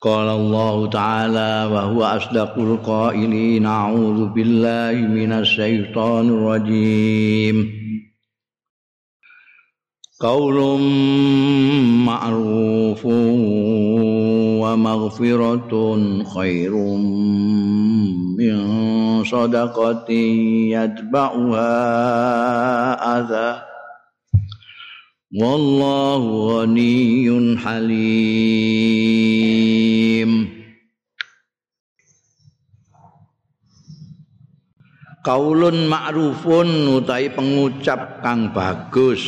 قال الله تعالى وهو أصدق القائلين أعوذ بالله من الشيطان الرجيم. قول معروف ومغفرة خير من صدقة يتبعها أذى. Wallahu ghaniyun halim. Kaulun ma'rufun utahi pengucap kang bagus.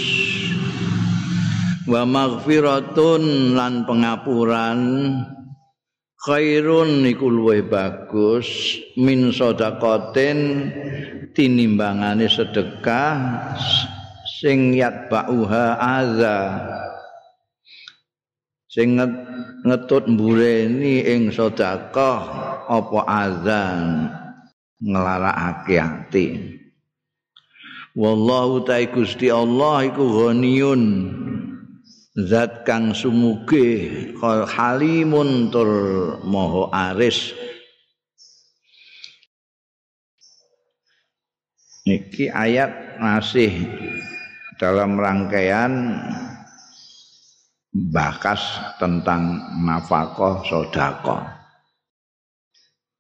Wa maghfiratun lan pengapuran. Khairun iku luwih bagus min sedekaten tinimbangane sedekah sing yatba'uha aza sing ngetut mbureni ing sedekah apa azan nglarakake ati. Wallahu ta'ala Gusti Allah iku ghaniyun. Zat kang sumuge halimun tur moho aris. Niki ayat masih dalam rangkaian bakas tentang nafkah sodako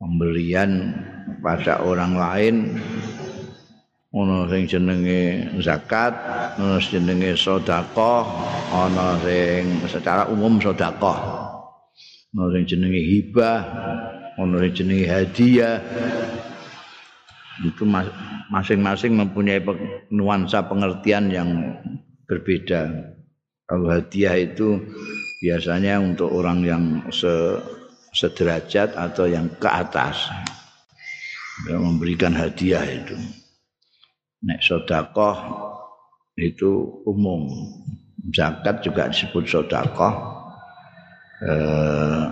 pemberian pada orang lain ono sing jenenge zakat ono jenenge sedekah ono sing secara umum sedekah. Ono sing jenenge hibah ono sing jenenge hadiah itu masing-masing mempunyai nuansa pengertian yang berbeda. Kalau hadiah itu biasanya untuk orang yang se sederajat atau yang ke atas yang memberikan hadiah itu. Nek sodakoh itu umum. Zakat juga disebut sodakoh. Eh,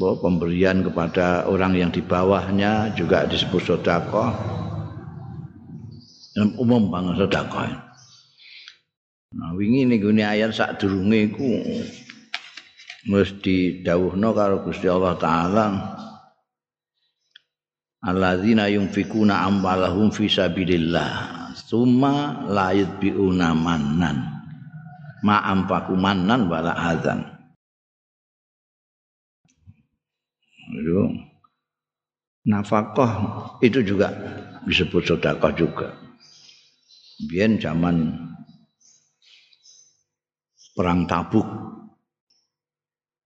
bahwa pemberian kepada orang yang di bawahnya juga disebut sodakoh umum banget sodakoh nah wingi ini gini ayat sak durunge ku mesti dawuhno karo Gusti Allah taala. Alladzina yunfikuna amwalahum fi sabilillah. Summa la yutbiuna mannan. Ma ampaku mannan wala adzan itu nafkah itu juga disebut sedekah juga. Biar zaman perang Tabuk,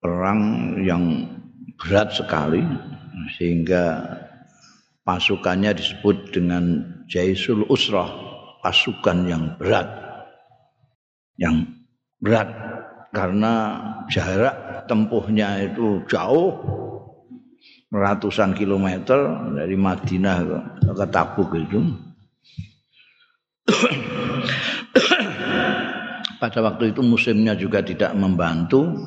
perang yang berat sekali sehingga pasukannya disebut dengan Jaisul Usrah, pasukan yang berat. Yang berat karena jarak tempuhnya itu jauh ratusan kilometer dari Madinah ke Tabuk itu. Pada waktu itu musimnya juga tidak membantu.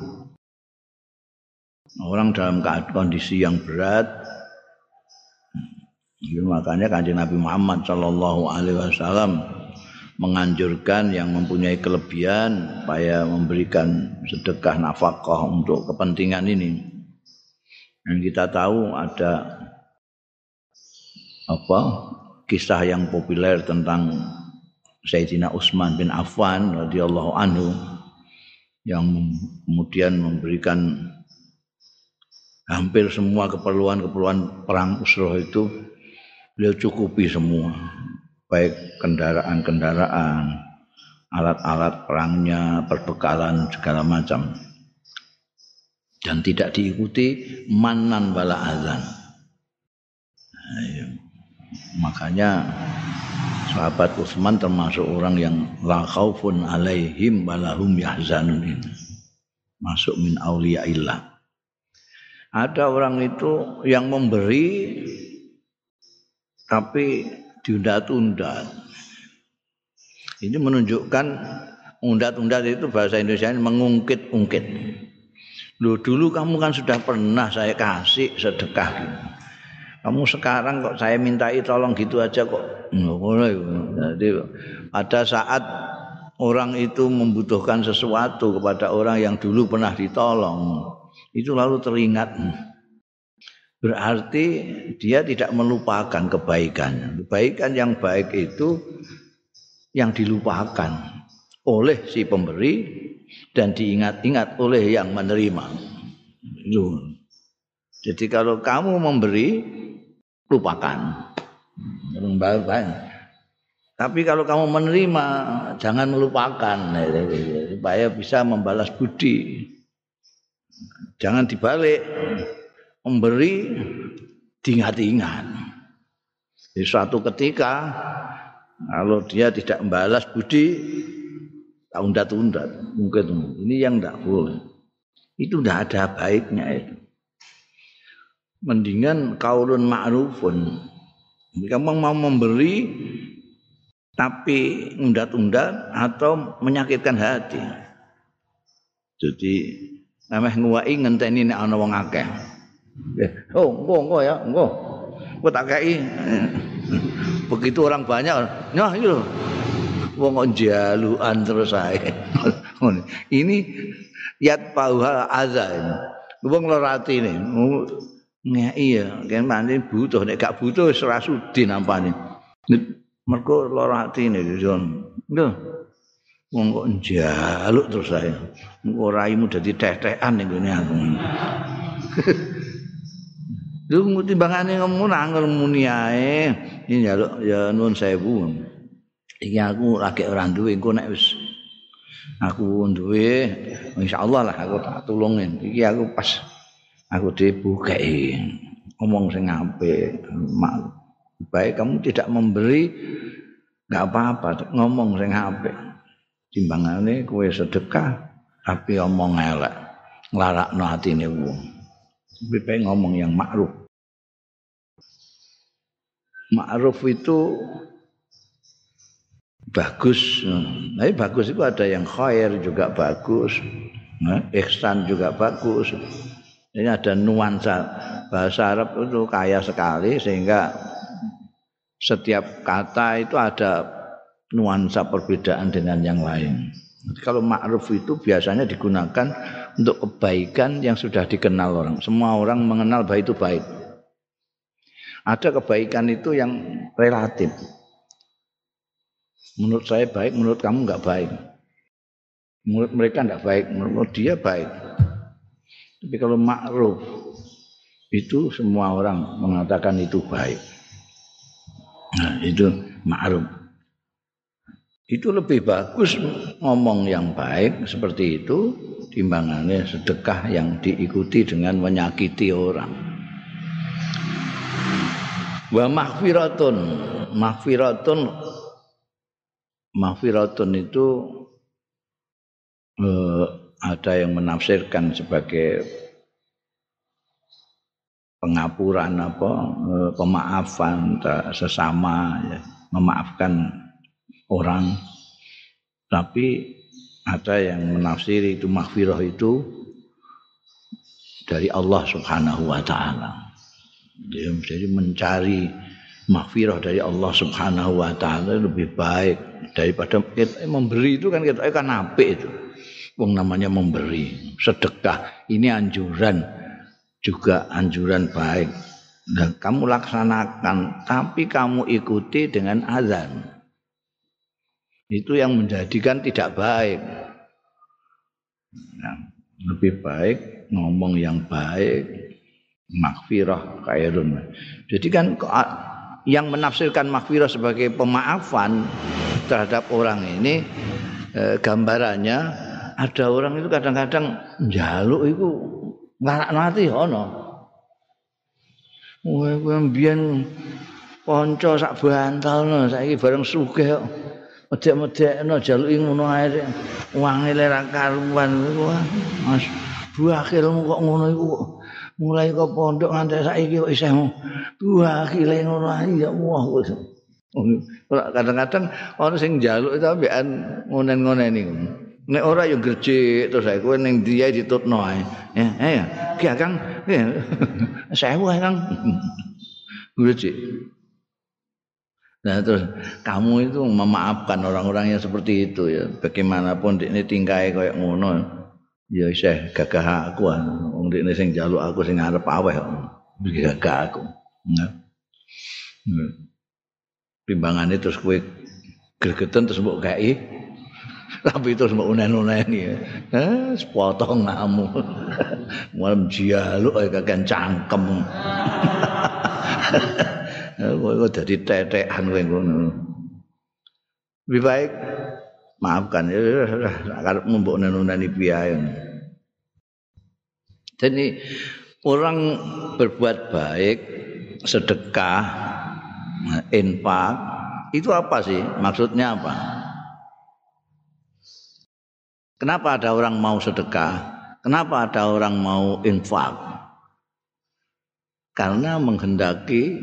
Orang dalam kondisi yang berat. Makanya kanjeng Nabi Muhammad Shallallahu Alaihi Wasallam menganjurkan yang mempunyai kelebihan supaya memberikan sedekah nafkah untuk kepentingan ini. Yang kita tahu ada apa kisah yang populer tentang Sayyidina Utsman bin Affan radhiyallahu anhu yang kemudian memberikan hampir semua keperluan-keperluan perang Usroh itu beliau cukupi semua baik kendaraan-kendaraan alat-alat perangnya perbekalan segala macam dan tidak diikuti manan wala azan. Nah, iya. Makanya sahabat Utsman termasuk orang yang la khaufun alaihim walahum yahzanun ini. Masuk min illah. Ada orang itu yang memberi tapi diunda-tunda. Ini menunjukkan undat-undat itu bahasa Indonesia ini mengungkit-ungkit. Loh dulu kamu kan sudah pernah saya kasih sedekah gitu. Kamu sekarang kok saya mintai tolong gitu aja kok. Jadi pada saat orang itu membutuhkan sesuatu kepada orang yang dulu pernah ditolong, itu lalu teringat berarti dia tidak melupakan kebaikan. Kebaikan yang baik itu yang dilupakan oleh si pemberi dan diingat-ingat oleh yang menerima. Jadi kalau kamu memberi, lupakan. Tapi kalau kamu menerima, jangan melupakan supaya bisa membalas budi. Jangan dibalik memberi diingat-ingat. Di suatu ketika kalau dia tidak membalas budi tunda-tunda mungkin ini yang tidak boleh. Itu tidak ada baiknya itu. Mendingan kaulun ma'rufun. Kamu mau memberi tapi undat-undat atau menyakitkan hati. Jadi namanya nguwai ngenteni nek ana wong akeh. Oh, engko engko ya, engko. Engko tak kei. Begitu orang banyak, iki lho. Wong kok jalukan terus ae. ini yat pauha azza ini. Wong lara atine. Ngeki ya, kan mandi butuh nek gak butuh wis ora sudi nampane. Mergo lara atine Jon. Lho. Wong kok njaluk terus ae. Engko raimu dadi teh-tehan ning ngene aku. Lu timbangane ngomong angel muni ae. Ini njaluk ya nuwun sewu. Iki aku lagi ora duwe engko nek wis aku duwe insyaallah lah aku tak tulungin. Iki aku pas aku dibukei ngomong sing apik. Baik kamu tidak memberi enggak apa-apa ngomong sing apik. Timbangane kowe sedekah tapi omong elek. Nglarakno atine wong. lebih baik ngomong yang ma'ruf. Ma'ruf itu bagus. Nah, bagus itu ada yang khair juga bagus. Nah, ihsan juga bagus. Ini ada nuansa bahasa Arab itu kaya sekali sehingga setiap kata itu ada nuansa perbedaan dengan yang lain. Kalau ma'ruf itu biasanya digunakan untuk kebaikan yang sudah dikenal orang. Semua orang mengenal baik itu baik. Ada kebaikan itu yang relatif. Menurut saya baik, menurut kamu enggak baik. Menurut mereka enggak baik, menurut dia baik. Tapi kalau ma'ruf itu semua orang mengatakan itu baik. Nah, itu ma'ruf itu lebih bagus ngomong yang baik seperti itu timbangannya sedekah yang diikuti dengan menyakiti orang wa mahfiratun mahfiratun mahfiratun itu eh, ada yang menafsirkan sebagai pengapuran apa eh, pemaafan sesama ya, memaafkan orang tapi ada yang menafsiri itu maghfirah itu dari Allah Subhanahu wa taala. Jadi mencari maghfirah dari Allah Subhanahu wa taala lebih baik daripada kita memberi itu kan kita kan apik itu. Wong namanya memberi, sedekah. Ini anjuran juga anjuran baik. Dan kamu laksanakan tapi kamu ikuti dengan azan itu yang menjadikan tidak baik. Nah, lebih baik ngomong yang baik, makfirah khairun. Jadi kan yang menafsirkan makfirah sebagai pemaafan terhadap orang ini eh, gambarannya ada orang itu kadang-kadang jaluk itu ngarak nanti ono. Wah, mbiyen kanca sak bantal saiki bareng sugih medek-medekno jaluki ngono ae wangi ra karuan Mas. Buahilmu kok ngono iku mulai kok pondok nganti saiki kok isih buahile ngono ae ya wah kadang-kadang ana sing njaluk itu ambekan ngonen-ngoneni. Nek ora ya gerjik terus kowe ning dia ditutno ae. Ya ya ki Kang. Sewu Kang. Gerjik Nah terus kamu itu memaafkan orang-orang yang seperti itu ya. Bagaimanapun ini tingkai kayak ngono. Ya isih gagah aku wong dene sing njaluk aku sing arep aweh gagah aku. Nah. timbangane terus kowe gregeten terus mbok gawe tapi terus mbok unen-uneni eh sepotong ngamu malam jaluk kaya kakean cangkem. Kowe dadi tetekan kowe ngono. Lebih baik maafkan. Ya karep mbok unen-uneni piye jadi orang berbuat baik sedekah infak itu apa sih? Maksudnya apa? Kenapa ada orang mau sedekah? Kenapa ada orang mau infak? Karena menghendaki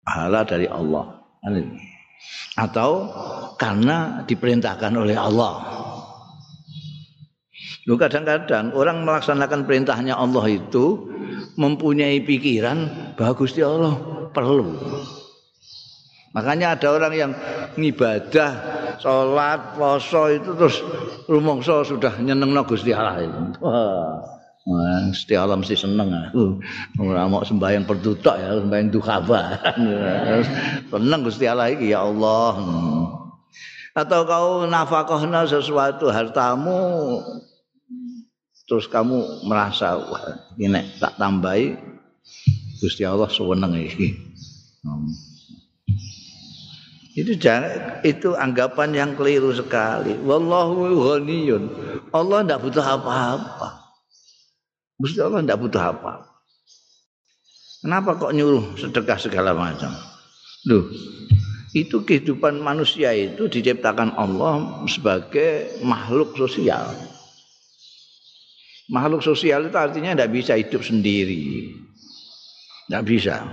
pahala dari Allah atau karena diperintahkan oleh Allah Lu kadang-kadang orang melaksanakan perintahnya Allah itu mempunyai pikiran bagus di Allah perlu. Makanya ada orang yang ngibadah, sholat, poso itu terus rumongso sudah nyeneng Gusti Allah itu. Wah, Allah mesti seneng. Ora mau sembahyang pertutok ya, sembahyang duha Seneng Gusti Allah iki ya Allah. Atau kau nafkahna sesuatu hartamu terus kamu merasa wah ini tak tambahi Gusti Allah sewenang iki. Hmm. Itu jangan itu anggapan yang keliru sekali. Wallahu ghaniyun. Allah tidak butuh apa-apa. Gusti Allah tidak butuh apa. Kenapa kok nyuruh sedekah segala macam? Loh, itu kehidupan manusia itu diciptakan Allah sebagai makhluk sosial. Makhluk sosial itu artinya tidak bisa hidup sendiri. Tidak bisa.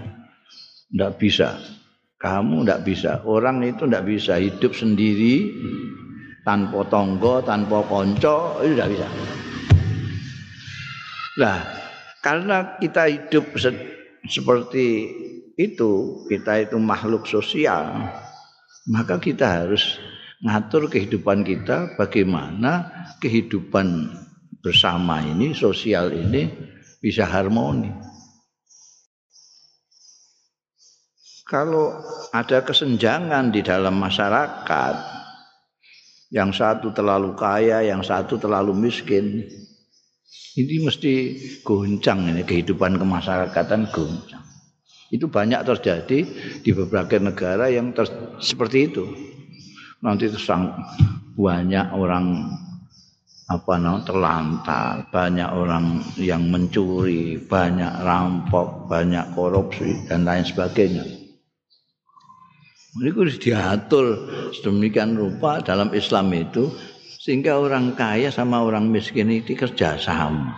Tidak bisa. Kamu tidak bisa. Orang itu tidak bisa hidup sendiri tanpa tonggo, tanpa konco, itu tidak bisa. Nah, karena kita hidup se seperti itu, kita itu makhluk sosial, maka kita harus ngatur kehidupan kita bagaimana kehidupan bersama ini, sosial ini bisa harmoni. Kalau ada kesenjangan di dalam masyarakat, yang satu terlalu kaya, yang satu terlalu miskin, ini mesti goncang ini kehidupan kemasyarakatan goncang. Itu banyak terjadi di beberapa negara yang seperti itu. Nanti sang banyak orang apa namanya terlantar, banyak orang yang mencuri, banyak rampok, banyak korupsi dan lain sebagainya. Ini harus diatur sedemikian rupa dalam Islam itu sehingga orang kaya sama orang miskin itu kerja sama.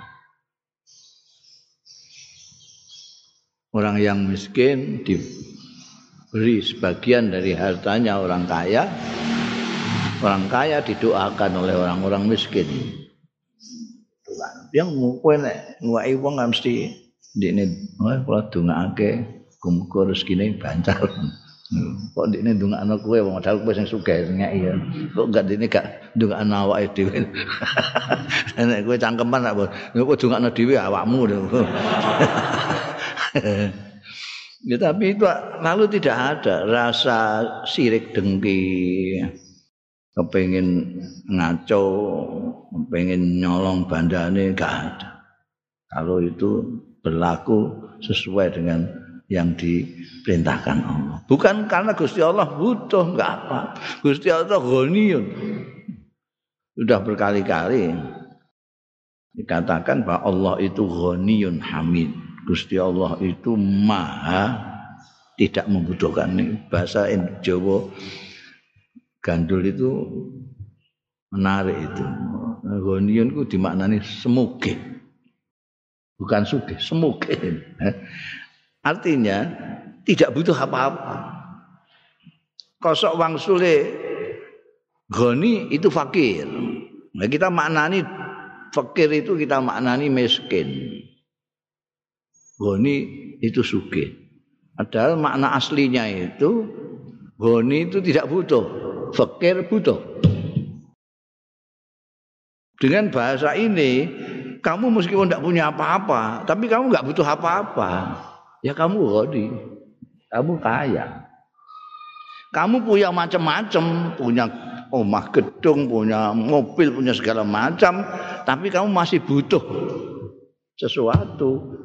Orang yang miskin diberi sebagian dari hartanya orang kaya, orang kaya didoakan oleh orang-orang miskin. Yang kowe nek nguwaki wong kan mesti ndekne kula dongakake muga rezekine bancar. Kok ndekne ndongakno kowe wong padahal kowe sing sugih ngeki ya. Kok gak ndekne gak ndongakno awake dhewe. Nek kowe cangkeman apa? Kok dongakno dhewe awakmu lho. Ya tapi itu lalu tidak ada rasa sirik dengki kepengin ngaco, kepengin nyolong bandane gak ada. Kalau itu berlaku sesuai dengan yang diperintahkan Allah. Bukan karena Gusti Allah butuh, enggak apa. Gusti Allah ghaniyun. Sudah berkali-kali dikatakan bahwa Allah itu ghaniyun hamid. Gusti Allah itu maha tidak membutuhkan bahasa Jawa gandul itu menarik itu. Gonion itu dimaknani semuge. Bukan suge, semuge. Artinya tidak butuh apa-apa. Kosok wang sule goni itu fakir. Nah, kita maknani fakir itu kita maknani miskin. Goni itu suge. Padahal makna aslinya itu goni itu tidak butuh fakir butuh. Dengan bahasa ini, kamu meskipun tidak punya apa-apa, tapi kamu nggak butuh apa-apa. Ya kamu godi, kamu kaya. Kamu punya macam-macam, punya rumah gedung, punya mobil, punya segala macam, tapi kamu masih butuh sesuatu.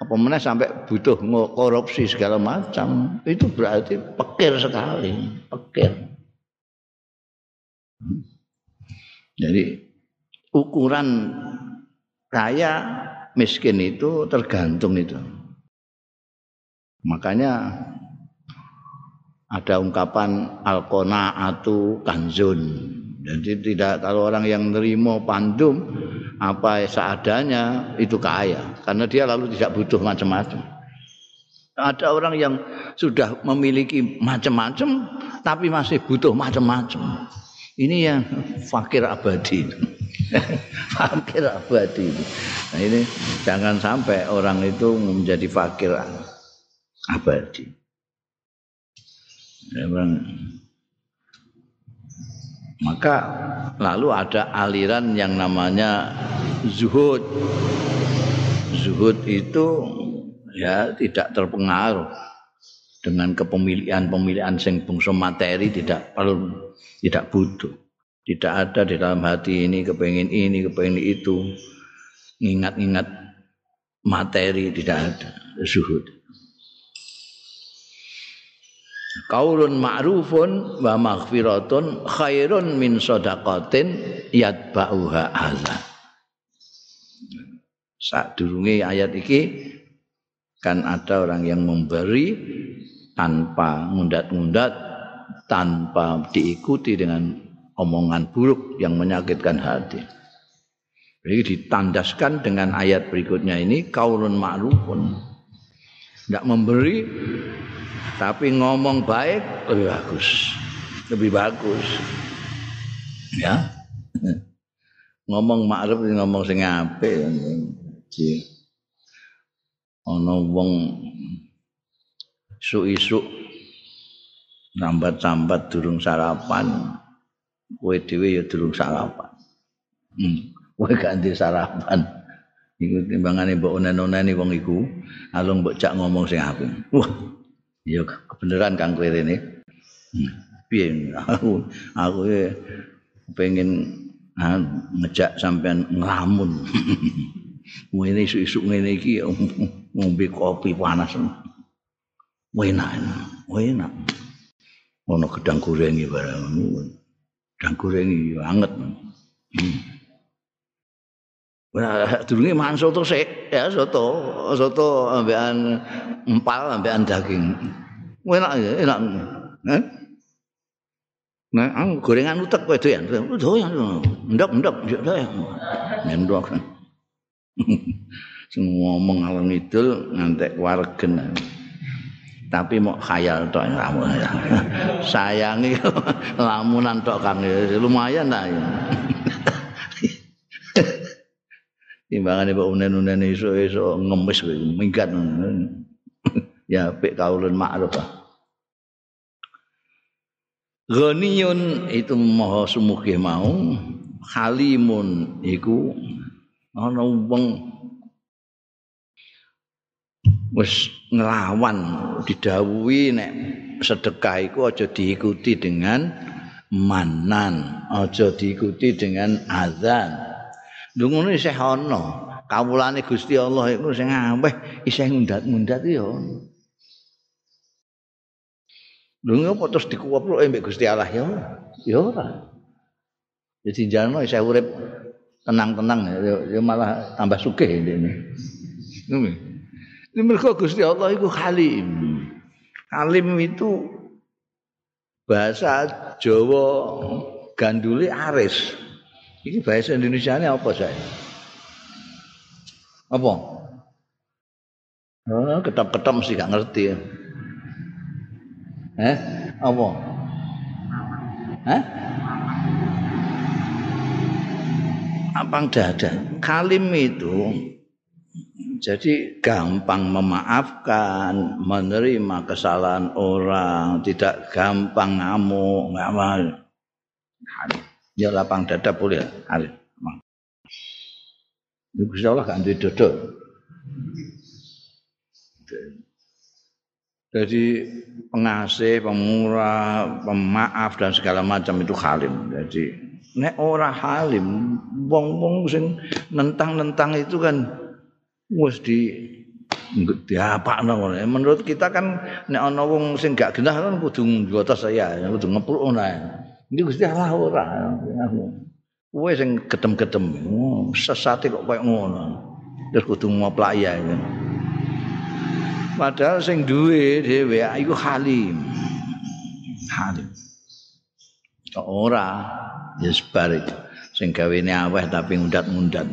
Apa mana sampai butuh korupsi segala macam, itu berarti pekir sekali, pekir. Jadi ukuran kaya miskin itu tergantung itu. Makanya ada ungkapan al-qanaatu kanzun. Jadi tidak kalau orang yang nerimo pandum apa seadanya itu kaya karena dia lalu tidak butuh macam-macam. Ada orang yang sudah memiliki macam-macam tapi masih butuh macam-macam. Ini yang fakir abadi. fakir abadi. Nah ini jangan sampai orang itu menjadi fakir abadi. Memang maka lalu ada aliran yang namanya zuhud. Zuhud itu ya tidak terpengaruh dengan kepemilikan-pemilikan sing bangsa materi tidak perlu tidak butuh. Tidak ada di dalam hati ini kepengen ini, kepengen itu. Ingat-ingat materi tidak ada. Zuhud. Kaulun ma'rufun wa maghfiratun khairun min sadaqatin yatba'uha. Saat durungi ayat ini kan ada orang yang memberi tanpa ngundat-ngundat tanpa diikuti dengan omongan buruk yang menyakitkan hati. Jadi ditandaskan dengan ayat berikutnya ini kaulun ma'rufun. Tidak memberi tapi ngomong baik lebih bagus. Lebih bagus. Ya. ngomong ma'ruf ngomong sing apik. Ana wong isuk-isuk sambat-sambat durung sarapan kowe dhewe ya durung sarapan hmm. kowe ganti sarapan iku timbangane mbok onen-oneni wong iku alung mbok cak ngomong sing apik. Wah ya kebenaran kang kowe rene hmm. piye? Aku aku pengen ah, ngejak sampean ngelamun. Ngene isuk-isuk ngene iki ngombe kopi panas. Enak enak. Ana gedang goreng barang gedang goreng anget. Hmm. Wah, durunge mangan soto sik, ya soto, soto ambekan empal ambekan daging. Enak ya, enak. Eh? Nah, ang gorengan utek kowe doyan. Doyan. Ndok-ndok doyan. Ndok. Sing ngomong ngalor ngidul ngantek waregen. tapi mau khayal tok kamu sayangi lamunan tok kang lumayan lah ya timbangan ibu unen unen isu isu ngemis minggat ya pek kaulun makruf Ghaniyun itu maha sumugih mau. Halimun iku ana wong wis nglawan didhawuhi nek sedekah iku aja diikuti dengan manan, aja diikuti dengan azan. Lho ngono isih ana. Kawulane Gusti Allah iku sing ngaweh isih ngundat-ngundat ya. Lho ngopo terus dikuwepro mbek Gusti Allah ya? Ya ora. Jadi jane isih urip tenang-tenang ya, malah tambah sugih ini. Ini mereka Gusti Allah itu halim. Halim itu bahasa Jawa ganduli aris. Ini bahasa Indonesia ini apa saya? Apa? Oh, ketap-ketap mesti gak ngerti ya. Eh? Apa? Eh? Apa dada? Kalim itu Jadi gampang memaafkan, menerima kesalahan orang, tidak gampang ngamuk, nggak mau. Ya lapang dada boleh, Arif. Gusti Allah gak duwe dodo. Jadi pengasih, pemurah, pemaaf dan segala macam itu halim. Jadi nek ora halim, wong-wong sing nentang-nentang itu kan wis di diapakno Menurut kita kan nek ana wong sing gak genah kan kudu nggotos saya, kudu ngepruk ngono Iki Gusti Allah ora. Kowe sing gedem-gedem, sesate kok koyo ngono. Terus kudu ngoplak ya. Padahal sing duwe dhewe iku halim. Halim. Ora ya sebar itu. Sing gawene aweh tapi ngundat-ngundat.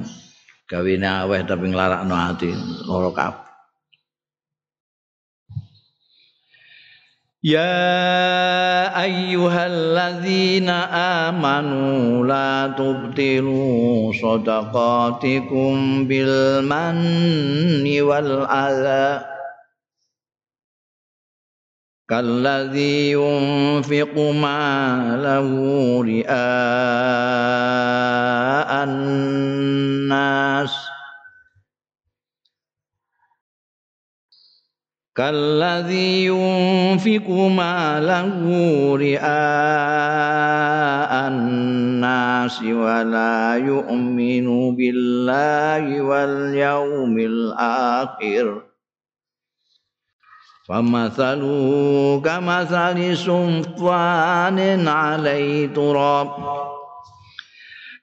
Gawene aweh tapi nglarakno ati lara kabeh. يا أيها الذين آمنوا لا تبطلوا صدقاتكم بالمن والأذى كالذي ينفق ماله رئاء الناس كالذي ينفق ماله رئاء الناس ولا يؤمن بالله واليوم الآخر. فمثله كمثل صفوان عليه تراب.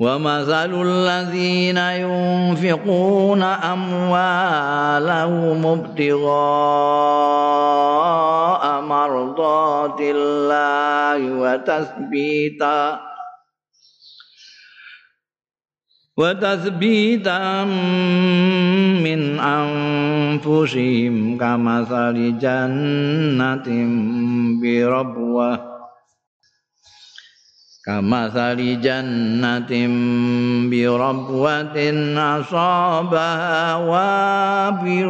ومثل الذين ينفقون أموالهم ابتغاء مرضات الله وتثبيتا وتثبيتا من أنفسهم كمثل جنة بربوة كمثل جنة بربوة أصابها وابل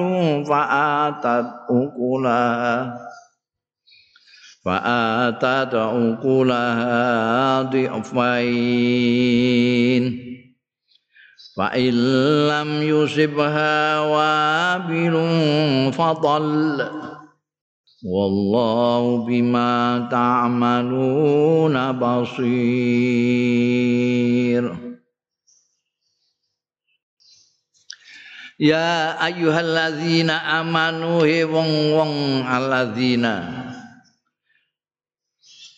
فآتت أكلها فآتت أكلها ضعفين. فإن لم يصبها وابل فضل. Wallahu bima ta'maluna basir. Ya ayyuhallazina amanu he wong wong aladzina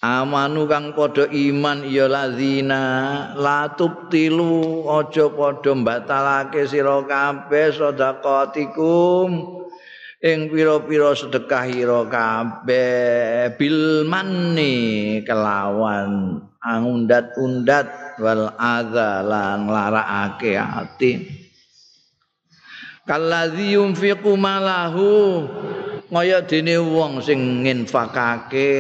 Amanu kang padha iman ya lazina. La tuptilu aja padha mbatalake sira kabeh sedekahatikum ing pira-pira sedekah ira kabeh bil manni kelawan angundat-undat wal adza lan nglarakake ati. Kallazi yunfiqu malahu kaya dene wong sing nginfakake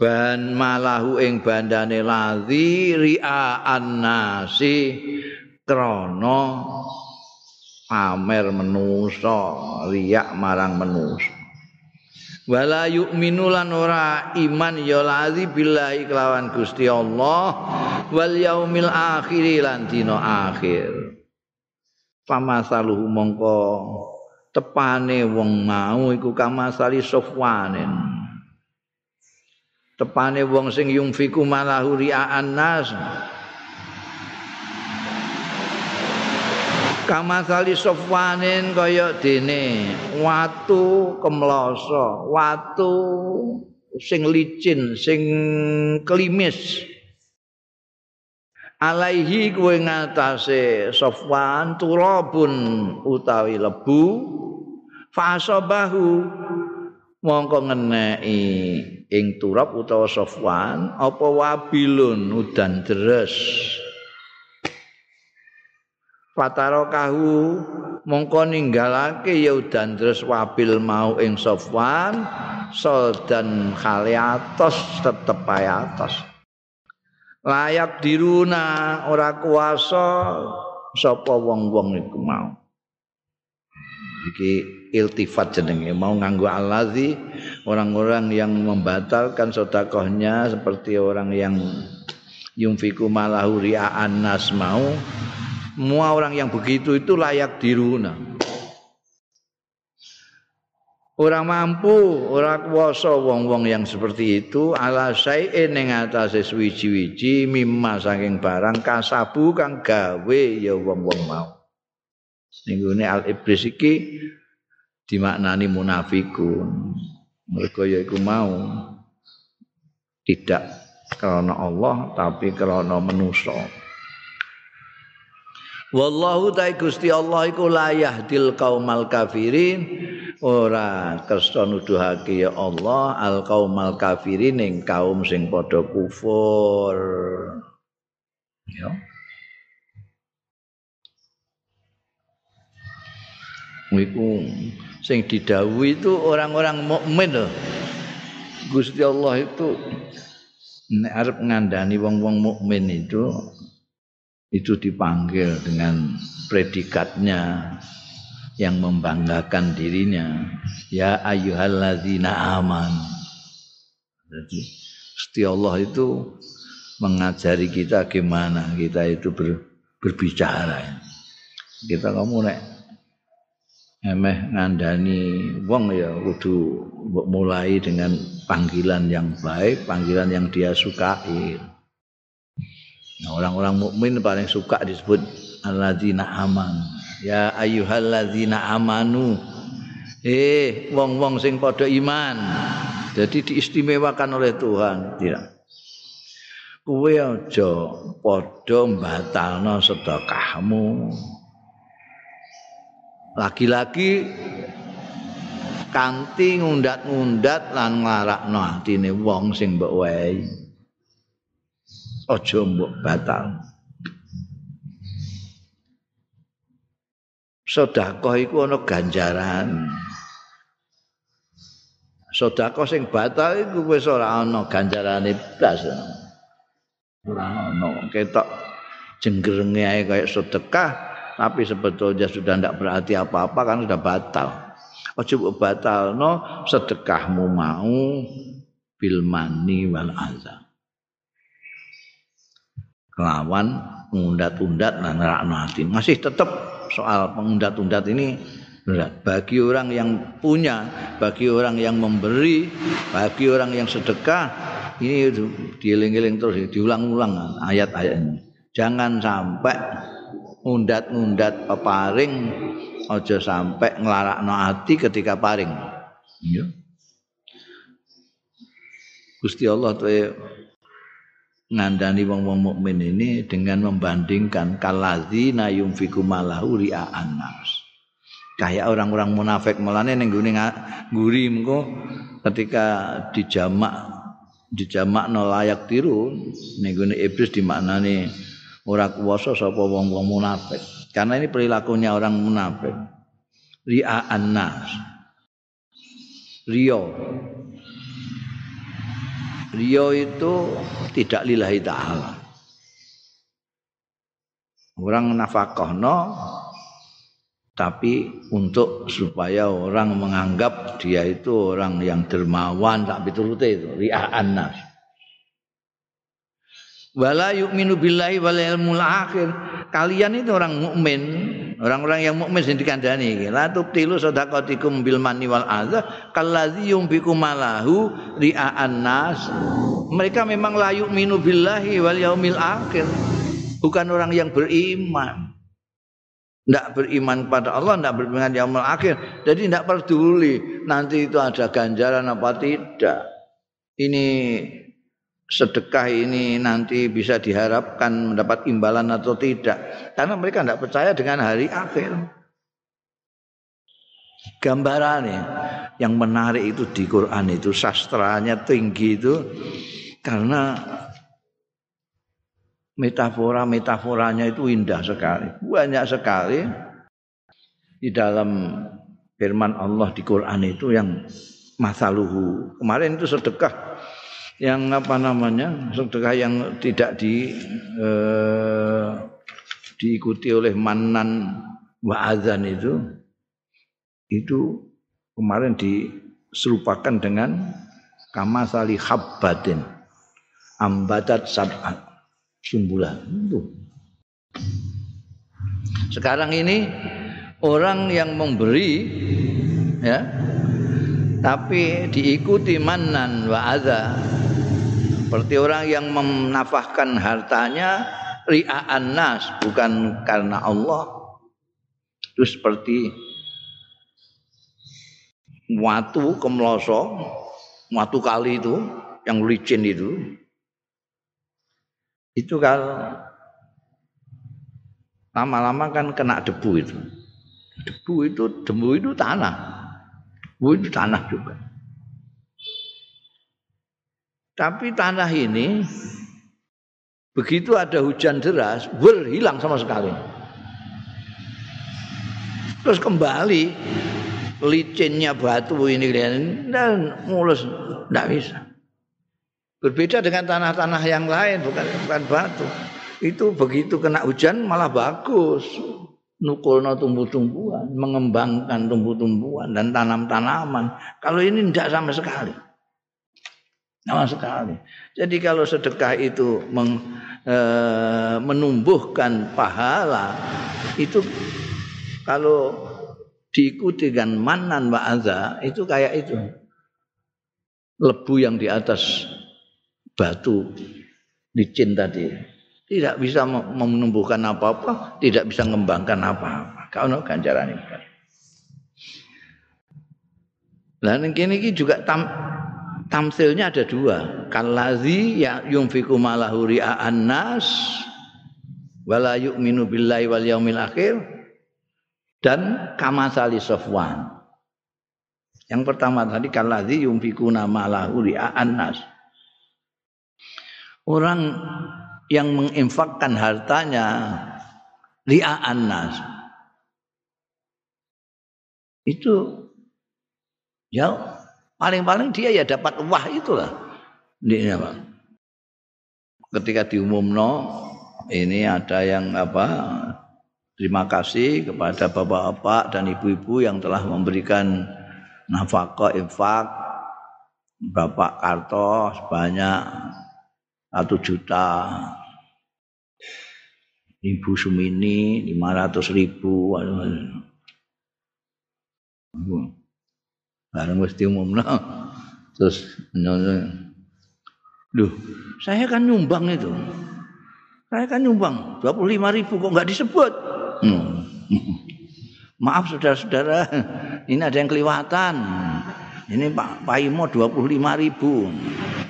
ban malahu ing bandane ladzi ria annasi krana pamer menusa riak marang menusa wala yu'minu lan ora iman ya ladzi billahi kelawan Gusti Allah wal yaumil akhir lan dina akhir. Pamasaluhu mongko tepane wong mau iku kamasali sofwanen tepane wong sing yungfiku malahu ria'an nas kamasali sofwanin kaya dene watu kemloso watu sing licin sing klimis. Alaihi kuwe ngatasé sofwan turabun utawi lebu fasobahu mongko ngeneki ing turap utawa sofwan apa wabilun udan deres Fatarokahu mongko ninggalake ya udan deres wabil mau ing sofwan dan khaliatos tetep atos. Layak diruna ora kuasa sapa wong-wong iku mau. Iki iltifat jenenge mau nganggo alazi orang-orang yang membatalkan sedekahnya seperti orang yang yumfiku malahu ria'an nas mau semua orang yang begitu itu layak diruna. Orang mampu, orang kuasa wong-wong yang seperti itu ala sayin ing atase suwiji-wiji mimma saking barang kasabu kang gawe ya wong-wong mau. Ning al iblis iki dimaknani munafikun. Mereka ya iku mau tidak karena Allah tapi karena manusia. Wallahu ta'ala Gusti Allah iku layah dil kaumal kafirin ora kersa nuduhake ya Allah al kaumal kafirin ing kaum sing padha kufur. Ya. Iku sing didhawuhi itu orang-orang mukmin loh. Gusti Allah itu nek arep ngandani wong-wong mukmin itu itu dipanggil dengan predikatnya yang membanggakan dirinya. Ya ayyuhalladzina aman. Jadi Gusti Allah itu mengajari kita gimana kita itu ber, berbicara. Kita kamu nek emeh ngandani wong ya kudu mulai dengan panggilan yang baik panggilan yang dia sukai Nah, orang-orang mukmin paling suka disebut alladzina aman. Ya ayyuhalladzina amanu. Eh, wong-wong sing padha iman. Jadi diistimewakan oleh Tuhan. Tidak. Kuwe aja padha mbatalno sedekahmu. Lagi-lagi kanthi ngundat-ngundat lan nglarakno atine wong sing mbok wehi. Aja mbok batal. Sedekah iku ana ganjaran. Sedekah sing batal iku wis ora ana ganjarane blas. Ora ana ketok jenggerenge ae kaya sedekah tapi sebetulnya sudah tidak berarti apa-apa kan sudah batal. Aja mbok batalno sedekahmu mau bil mani wal azab. Kelawan mengundat-undat dan nerakno hati. Masih tetap soal pengundat-undat ini berat. Bagi orang yang punya, bagi orang yang memberi, bagi orang yang sedekah, ini dieling-eling terus, diulang-ulang ayat-ayat ini. Jangan sampai undat-undat peparing, ojo sampai ngelarakno hati ketika paring. Ya. Gusti Allah tuh ngandani wong-wong mukmin ini dengan membandingkan kaladzina yunfiku malahu ria'an nas. Kayak orang-orang munafik melane ning gune nguri mengko ketika dijamak dijamak no layak tiru ning gune iblis dimaknani ora kuwasa sapa wong-wong munafik. Karena ini perilakunya orang munafik. Ria'an nas. Rio Rio itu tidak lillahi ta'ala. Orang no, tapi untuk supaya orang menganggap dia itu orang yang dermawan tak piturute itu ria'an nas. Wala yu'minu billahi wal akhir. Kalian itu orang mukmin, orang-orang yang mukmin sing dikandani iki. La tubtilu sadaqatikum bil manni wal adza kallazi yumbiku malahu ria'an nas. Mereka memang la yu'minu billahi wal yaumil akhir. Bukan orang yang beriman. Tidak beriman kepada Allah, tidak beriman yaumil akhir. Jadi tidak peduli nanti itu ada ganjaran apa tidak. Ini sedekah ini nanti bisa diharapkan mendapat imbalan atau tidak. Karena mereka tidak percaya dengan hari akhir. Gambarannya yang menarik itu di Quran itu sastranya tinggi itu karena metafora-metaforanya itu indah sekali banyak sekali. Di dalam firman Allah di Quran itu yang masaluhu. Kemarin itu sedekah yang apa namanya sedekah yang tidak di eh, diikuti oleh manan wa azan itu itu kemarin diserupakan dengan kamasali habbatin ambatat sab'at sumbulan itu. Sekarang ini orang yang memberi ya tapi diikuti manan wa adza seperti orang yang menafahkan hartanya ria'an nas bukan karena Allah itu seperti watu kemloso, watu kali itu yang licin itu, itu kalau lama-lama kan kena debu itu. Debu itu, debu itu tanah. Debu itu tanah juga. Tapi tanah ini begitu ada hujan deras, ber hilang sama sekali. Terus kembali licinnya batu ini dan mulus tidak bisa. Berbeda dengan tanah-tanah yang lain bukan bukan batu. Itu begitu kena hujan malah bagus. Nukulno tumbuh-tumbuhan, mengembangkan tumbuh-tumbuhan dan tanam-tanaman. Kalau ini tidak sama sekali. Sama sekali. Jadi kalau sedekah itu meng, e, menumbuhkan pahala itu kalau diikuti dengan manan wa itu kayak itu. Lebu yang di atas batu licin tadi. Tidak bisa menumbuhkan apa-apa tidak bisa mengembangkan apa-apa. Kalau ganjaran ini. Dan ini juga tam, tamsilnya ada dua kalazi ya yumfiku malahu ria'an nas wala yu'minu billahi wal yaumil akhir dan kamasali sofwan. Yang pertama tadi kaladzi yumfikuna malahu ri'an Orang yang menginfakkan hartanya ri'an nas. Itu ya paling-paling dia ya dapat wah itulah. Ini apa? Ketika diumumno ini ada yang apa Terima kasih kepada bapak-bapak dan ibu-ibu yang telah memberikan nafkah infak Bapak Karto sebanyak satu juta Ibu Sumini lima ratus ribu bareng mesti umum terus Duh, saya kan nyumbang itu. Saya kan nyumbang 25 ribu kok nggak disebut. Hmm. Maaf saudara-saudara, ini ada yang kelewatan. Ini Pak Paimo 25 ribu.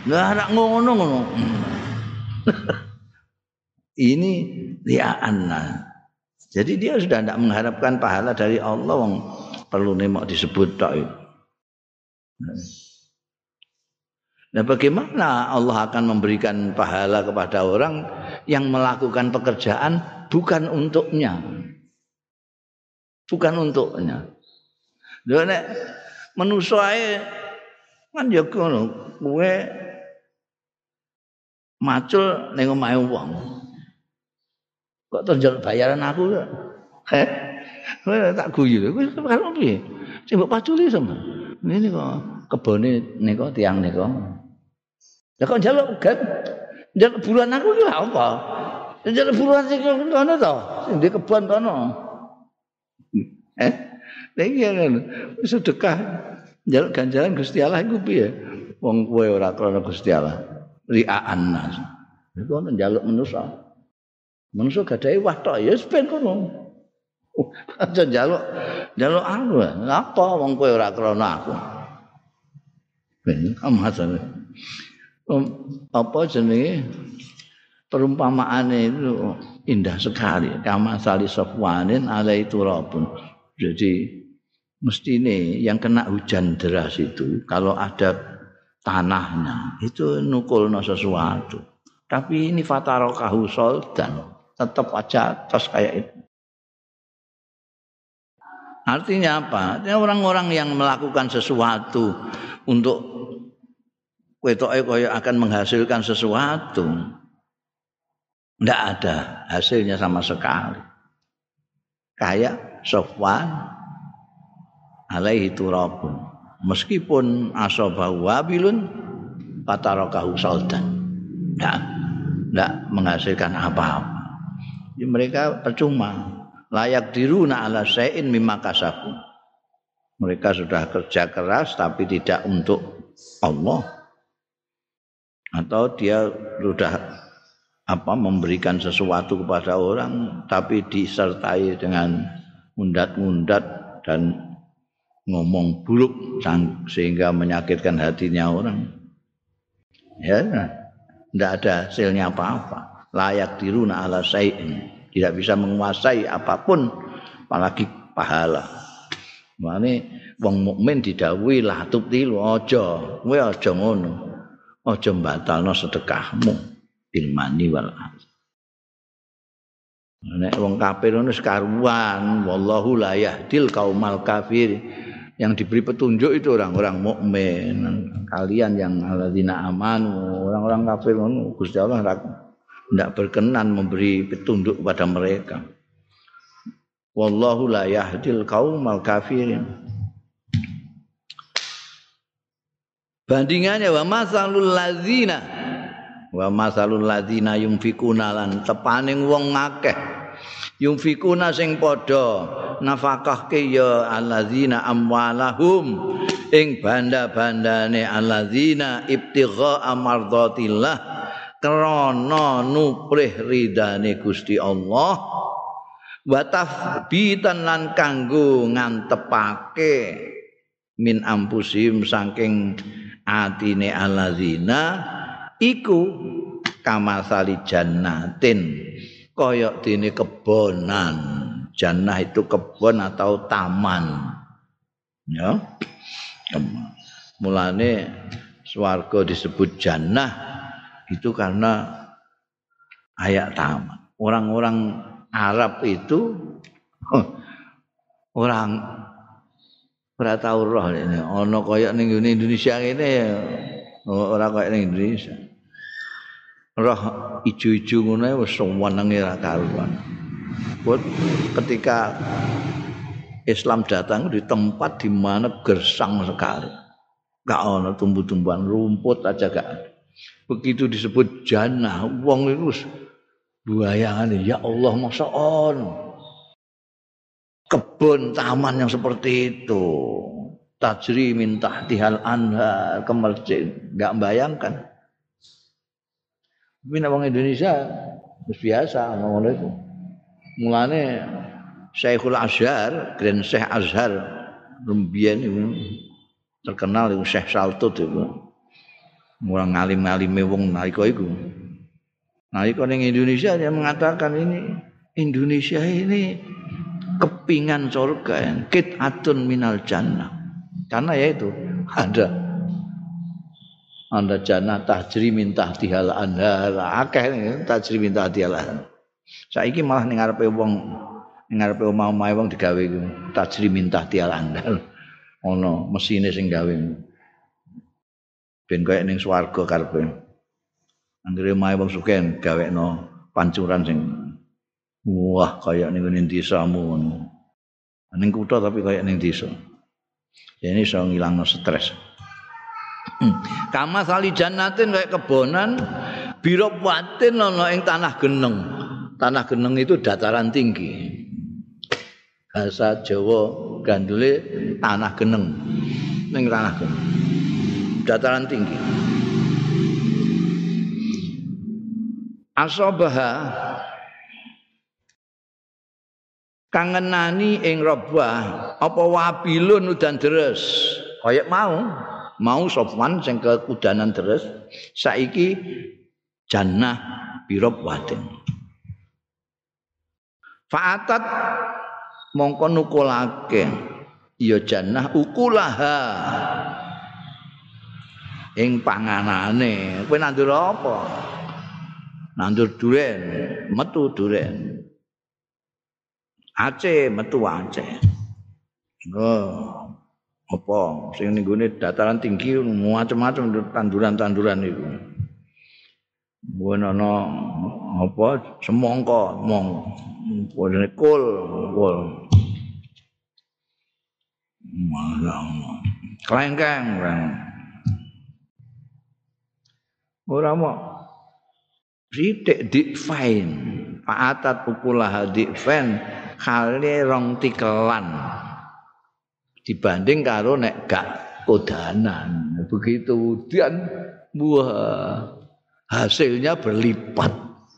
Nggak ada ngono-ngono. ini liaan Jadi dia sudah tidak mengharapkan pahala dari Allah perlu nemok disebut tak Nah bagaimana Allah akan memberikan pahala kepada orang yang melakukan pekerjaan bukan untuknya. Bukan untuknya. Lha nek manusa kan ya ngono, kowe macul ning omahe wong. Kok terjal bayaran aku kok. Eh, kowe tak guyu. Kowe karo piye? Sing mbok paculi sama. Ini kok kebone nika tiang nika. Lah kok njaluk kan? Njaluk bulan aku ki apa? Njaluk buruan sing kono to, sing di kebon kono. Eh, lha iya kan sedekah njaluk ganjaran Gusti Allah iku piye? Wong kowe ora krana Gusti Allah. Ri'aan nas. Iku ana njaluk manusa. Manusa gadahe wah tok ya ben kono. Aja njaluk njaluk aku. Ngapa wong kowe ora krana aku? Ben amasan. Um, apa jenenge? Perumpamaan itu indah sekali. Kama sali sofwanin alai turabun. Jadi mesti ini yang kena hujan deras itu kalau ada tanahnya itu nukulno sesuatu. Tapi ini fatarokahu soldan. Tetap aja tos kayak itu artinya apa? Artinya orang-orang yang melakukan sesuatu untuk wetoke kaya akan menghasilkan sesuatu tidak ada hasilnya sama sekali. Kayak Sofwan alaihi turabun. Meskipun asabahu wabilun fatarakahu saudan enggak enggak menghasilkan apa-apa. Jadi mereka percuma layak diruna ala syai'in mimma kasabu mereka sudah kerja keras tapi tidak untuk Allah atau dia sudah apa memberikan sesuatu kepada orang tapi disertai dengan mundat-mundat dan ngomong buruk sehingga menyakitkan hatinya orang. Ya, tidak ada hasilnya apa-apa. Layak diruna ala sayin. Tidak bisa menguasai apa pun, apalagi pahala. Mane wong mukmin didhawuhi la tubtilu aja, kowe aja ngono. Aja batalno sedekahmu bil mani wal Nek wong kafir ngono sekaruan, wallahu la yahdil kaumal kafir. Yang diberi petunjuk itu orang-orang mukmin. Kalian yang alladzina amanu, orang-orang kafir ngono Gusti Allah tidak berkenan memberi petunjuk kepada mereka. Wallahu la yahdil kaumal kafirin. Bandingannya wa masalul ladzina wa masalul ladzina yunfikuna lan tepaning wong akeh yunfikuna sing padha nafakahke ya alladzina amwalahum ing banda-bandane alladzina ibtigha amardatillah krana nuprih ridane Gusti Allah wa tafbitan lan kanggo ngantepake min ampusim saking atine alladzina iku kamasali jannatin kaya dene kebonan. Jannah itu kebon atau taman. Ya. Mulane swarga disebut jannah itu karena ayat taman. Orang-orang Arab itu orang ora roh ini ana kaya ning Indonesia ini ora kaya ning Indonesia. roh ijo-ijo ngono wis senenge ra karuan. ketika Islam datang di tempat di mana gersang sekali. Gak ada tumbuh-tumbuhan rumput aja gak ada. Begitu disebut jannah, wong itu buayangan ya Allah masa on. Kebun taman yang seperti itu. Tajri minta tihal anha kemercik. Gak bayangkan. Tapi wong Indonesia biasa ngono itu. Mulane Syekhul Azhar, Grand Syekh Azhar Rumbian itu terkenal itu Syekh Saltut itu. Murang ngalim-ngalime wong nalika iku. Nalika ning Indonesia dia mengatakan ini Indonesia ini kepingan surga, kit atun minal jannah. Karena ya itu ada anda jannah tajri min tahtihal anhar. Akeh tajri min tahtihal anhar. Saiki malah ning ngarepe wong ning ngarepe omah-omah wong digawe tajri min tahtihal anhar. Ono mesine sing gawe. Ben kaya ning swarga karepe. Anggere omahe wong sugih gawekno pancuran sing wah kaya ning ngene desamu ngono. Ning kutha tapi kaya ning desa. Ya ini iso ngilangno stres. Kama sali jannatin kayak kebonan birop watin ana ing tanah geneng. Tanah geneng itu dataran tinggi. Bahasa Jawa gandule tanah geneng. Ning tanah geneng. Dataran tinggi. Asobaha kangenani ing robah apa wabilun udan deres? Kayak mau mau Sofwan sing kekudanan terus saiki jannah birob wadin fa'atat mongko nukulake ya jannah ukulaha ing panganane kowe nandur apa? Nandur duren metu duren. Aceh metu Aceh. Oh apa? Sing ning dataran tinggi macam-macam tanduran-tanduran itu Bukan ana apa semongko mong. Bukan kol kol Malang. Kelengkeng Ora mau. Sidik dikfain Pa'atat ukulah dikfain Kali rong tikelan. Dibanding karo nek gak kodanan. Begitu Dan buah Hasilnya berlipat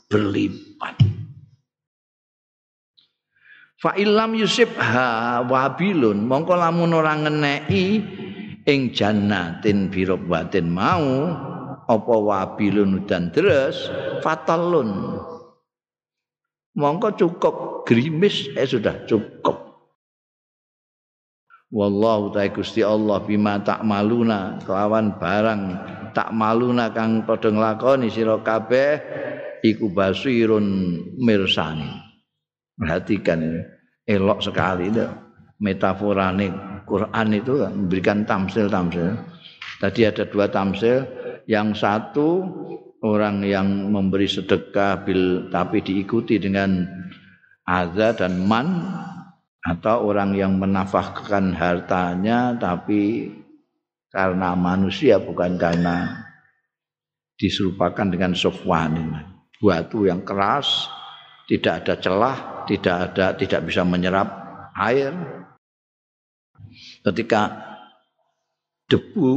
Berlipat. Fa ilam yusibha wabilun mongko lamun ora ngeneki ing jannatin birobbatin mau apa wabilun dan deres fatalun mongko cukup grimis eh sudah cukup. Wallahu ta'ala Gusti Allah bima tak maluna kelawan barang tak maluna kang padha nglakoni sira kabeh iku basirun mirsani. Perhatikan ini elok sekali itu metaforane Quran itu memberikan tamsil-tamsil. Tadi ada dua tamsil yang satu orang yang memberi sedekah bil tapi diikuti dengan azza dan man atau orang yang menafkahkan hartanya tapi karena manusia bukan karena diserupakan dengan sofwan batu yang keras tidak ada celah tidak ada tidak bisa menyerap air. Ketika debu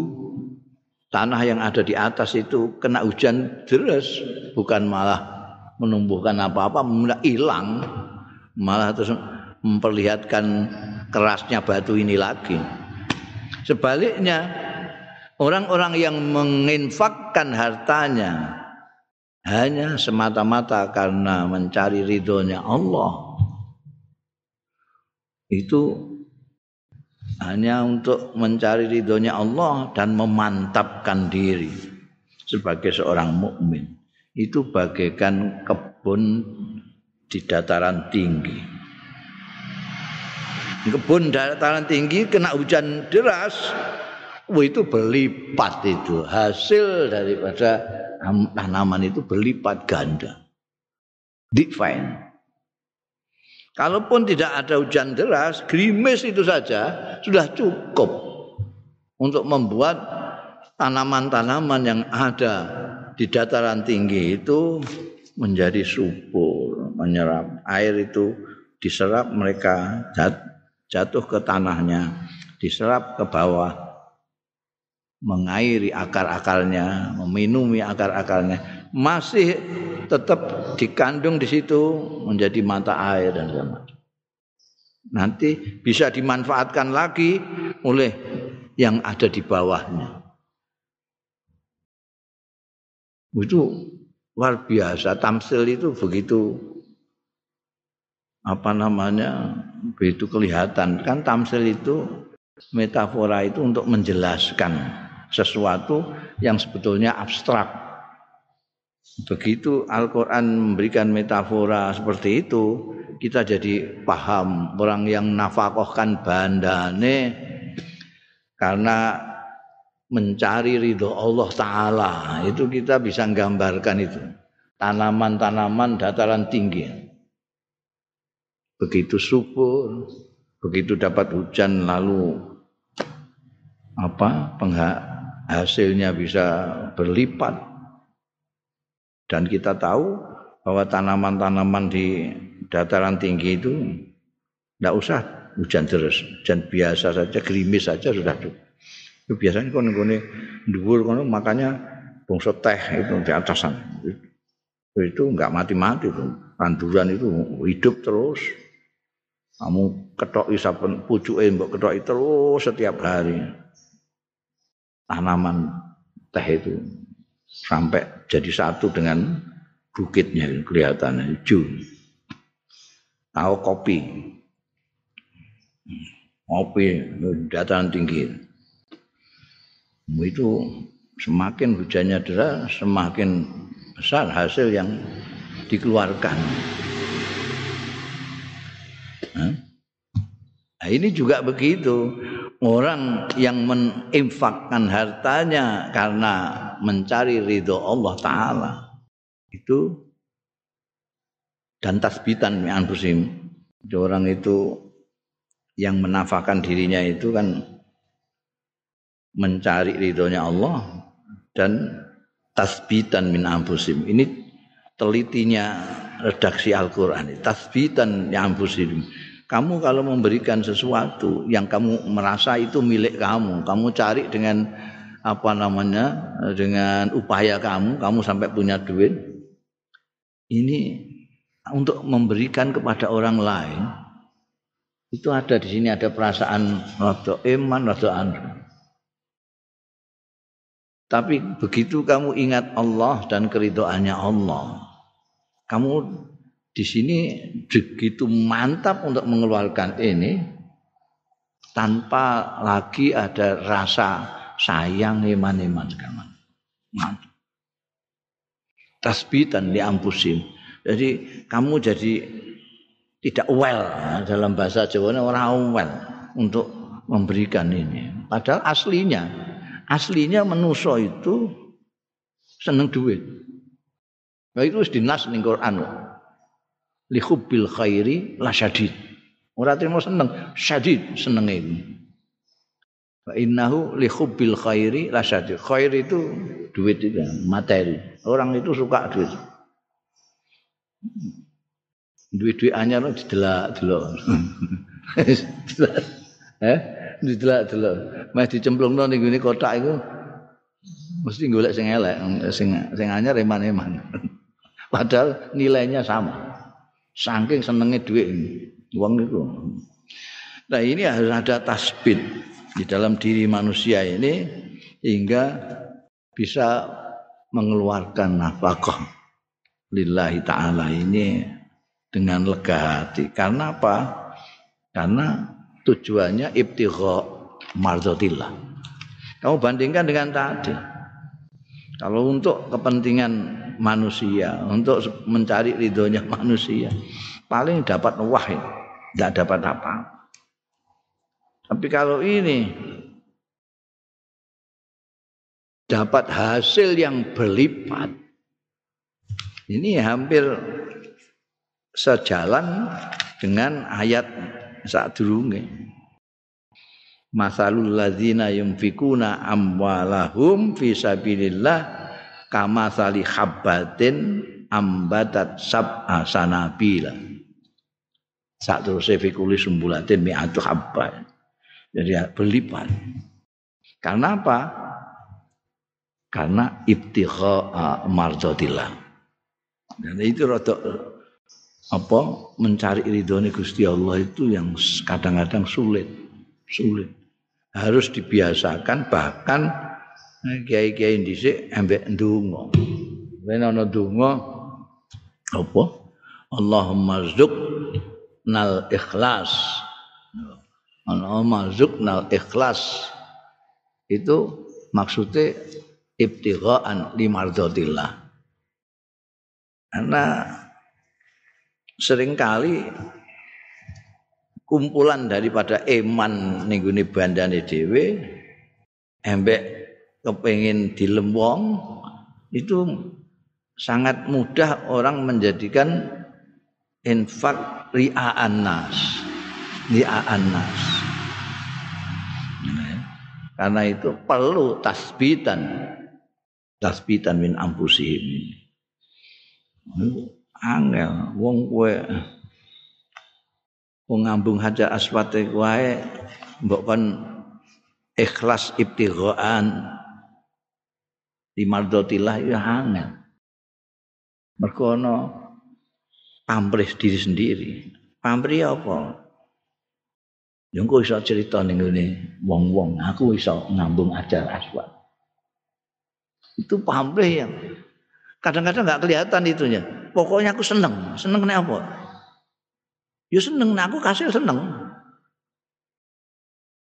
tanah yang ada di atas itu kena hujan deras bukan malah menumbuhkan apa-apa malah hilang malah terus memperlihatkan kerasnya batu ini lagi. Sebaliknya orang-orang yang menginfakkan hartanya hanya semata-mata karena mencari ridhonya Allah. Itu hanya untuk mencari ridhonya Allah dan memantapkan diri sebagai seorang mukmin. Itu bagaikan kebun di dataran tinggi. Kebun dataran tinggi kena hujan deras. Oh, itu berlipat itu. Hasil daripada tanaman itu berlipat ganda. Divine Kalaupun tidak ada hujan deras, gerimis itu saja sudah cukup untuk membuat tanaman-tanaman yang ada di dataran tinggi itu menjadi subur, menyerap air itu diserap mereka jatuh ke tanahnya, diserap ke bawah, mengairi akar-akarnya, meminumi akar-akarnya. Masih tetap dikandung di situ menjadi mata air dan segala Nanti bisa dimanfaatkan lagi oleh yang ada di bawahnya. Itu luar biasa. Tamsil itu begitu apa namanya begitu kelihatan kan tamsil itu metafora itu untuk menjelaskan sesuatu yang sebetulnya abstrak Begitu Al-Quran memberikan metafora seperti itu, kita jadi paham orang yang nafakohkan bandane karena mencari ridho Allah Ta'ala. Itu kita bisa gambarkan itu. Tanaman-tanaman dataran tinggi. Begitu subur, begitu dapat hujan lalu apa hasilnya bisa berlipat dan kita tahu bahwa tanaman-tanaman di dataran tinggi itu tidak usah hujan terus, hujan biasa saja, gerimis saja sudah cukup. Itu biasanya kono kono dhuwur kono makanya bungsu teh itu di atasan. Itu enggak mati-mati tuh. Tanduran itu hidup terus. Kamu ketok saben pucuke mbok ketoki terus setiap hari. Tanaman teh itu sampai jadi satu dengan bukitnya kelihatan hijau. Tahu kopi. ngopi dataran tinggi. Itu semakin hujannya deras, semakin besar hasil yang dikeluarkan. Nah, ini juga begitu. Orang yang menginfakkan hartanya karena mencari ridho Allah Ta'ala. Itu dan tasbitan anfusim. Orang itu yang menafakan dirinya itu kan mencari ridhonya Allah dan tasbitan min anfusim. Ini telitinya redaksi Al-Qur'an. Tasbitan min anfusim. Kamu kalau memberikan sesuatu yang kamu merasa itu milik kamu, kamu cari dengan apa namanya? dengan upaya kamu, kamu sampai punya duit. Ini untuk memberikan kepada orang lain itu ada di sini ada perasaan rada iman rada anu. Tapi begitu kamu ingat Allah dan keridoannya Allah, kamu di sini begitu mantap untuk mengeluarkan ini tanpa lagi ada rasa sayang iman-iman sekarang. Mantap. Tasbitan diampusin. Jadi kamu jadi tidak well dalam bahasa Jawa orang well untuk memberikan ini. Padahal aslinya, aslinya menuso itu seneng duit. Nah itu harus dinas ning Quran. Li hubbil khairi la syadid. Ora trimo seneng, syadid seneng ini. Wa innahu li hubbil khairi la syadid. Khair itu duit itu materi. Orang itu suka duit. duit-duit anyar didelak delok. eh, didelak delok. Meh dicemplungno ning ngene kotak iku mesti golek sing elek, sing sing anyar eman-eman. Padahal nilainya sama. Saking senenge duit wong itu. Nah, ini harus ada tasbih di dalam diri manusia ini hingga bisa mengeluarkan nafkah lillahi taala ini dengan lega hati. Karena apa? Karena tujuannya ibtigha marzatillah. Kamu bandingkan dengan tadi. Kalau untuk kepentingan manusia, untuk mencari ridhonya manusia, paling dapat wahid, tidak dapat apa. Tapi kalau ini dapat hasil yang berlipat, ini hampir sejalan dengan ayat saat durunge. Masalul ladzina yunfikuna amwalahum fi sabilillah kama sali habbatin ambatat sab'a sanabila. Saat terus fikuli sumbulatin mi'atu habbat. Jadi berlipat. Karena apa? Karena ibtigha marzatillah. Dan itu rada apa mencari ridhonya Gusti Allah itu yang kadang-kadang sulit sulit harus dibiasakan bahkan kiai-kiai dhisik ambek ndonga. Yen ana ndonga apa? Allahumma zuk nal ikhlas. Allahumma zuk nal ikhlas. Itu maksudnya ibtigha'an limardhatillah karena seringkali kumpulan daripada eman ning gone bandane dhewe embek kepengin dilembong itu sangat mudah orang menjadikan infak ria'an nas ria'an nas karena itu perlu tasbitan. Tasbitan min ampusihim angel wong kowe wong ngambung haja aswate wae mbok kon ikhlas ibtighaan di mardotillah ya mergo ana pamrih diri sendiri pamrih apa yo engko iso cerita ning ngene wong-wong aku iso ngambung ajar aswat itu pamrih yang kadang-kadang nggak kelihatan itunya pokoknya aku seneng. Seneng kenapa? Ya seneng, nah aku kasih seneng.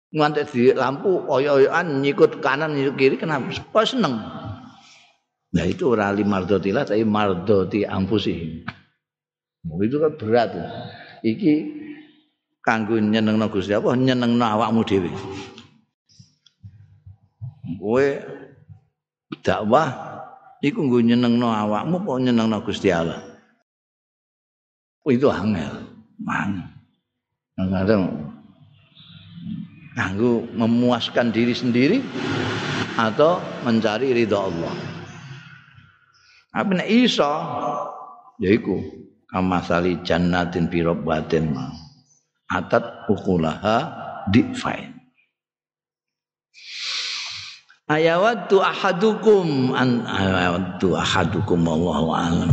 ngantek di lampu oyo-oyoan nyikut kanan nyikut kiri kenapa? Kok seneng? Nah itu ora limardotila tapi mardoti ampusi. Oh, itu kan berat. Iki kanggo nyenengno Gusti apa nyenengno awakmu dhewe. Kowe dakwah iku nggo nyenengno awakmu apa nyenengno Gusti Allah. Oh, itu angel. Man. Kadang kanggo memuaskan diri sendiri atau mencari ridha Allah. Apa nek iso yaiku kamasali jannatin fi rabbatin ma atat ukulaha difain. Ayawaddu ahadukum an ayawaddu ahadukum wallahu a'lam.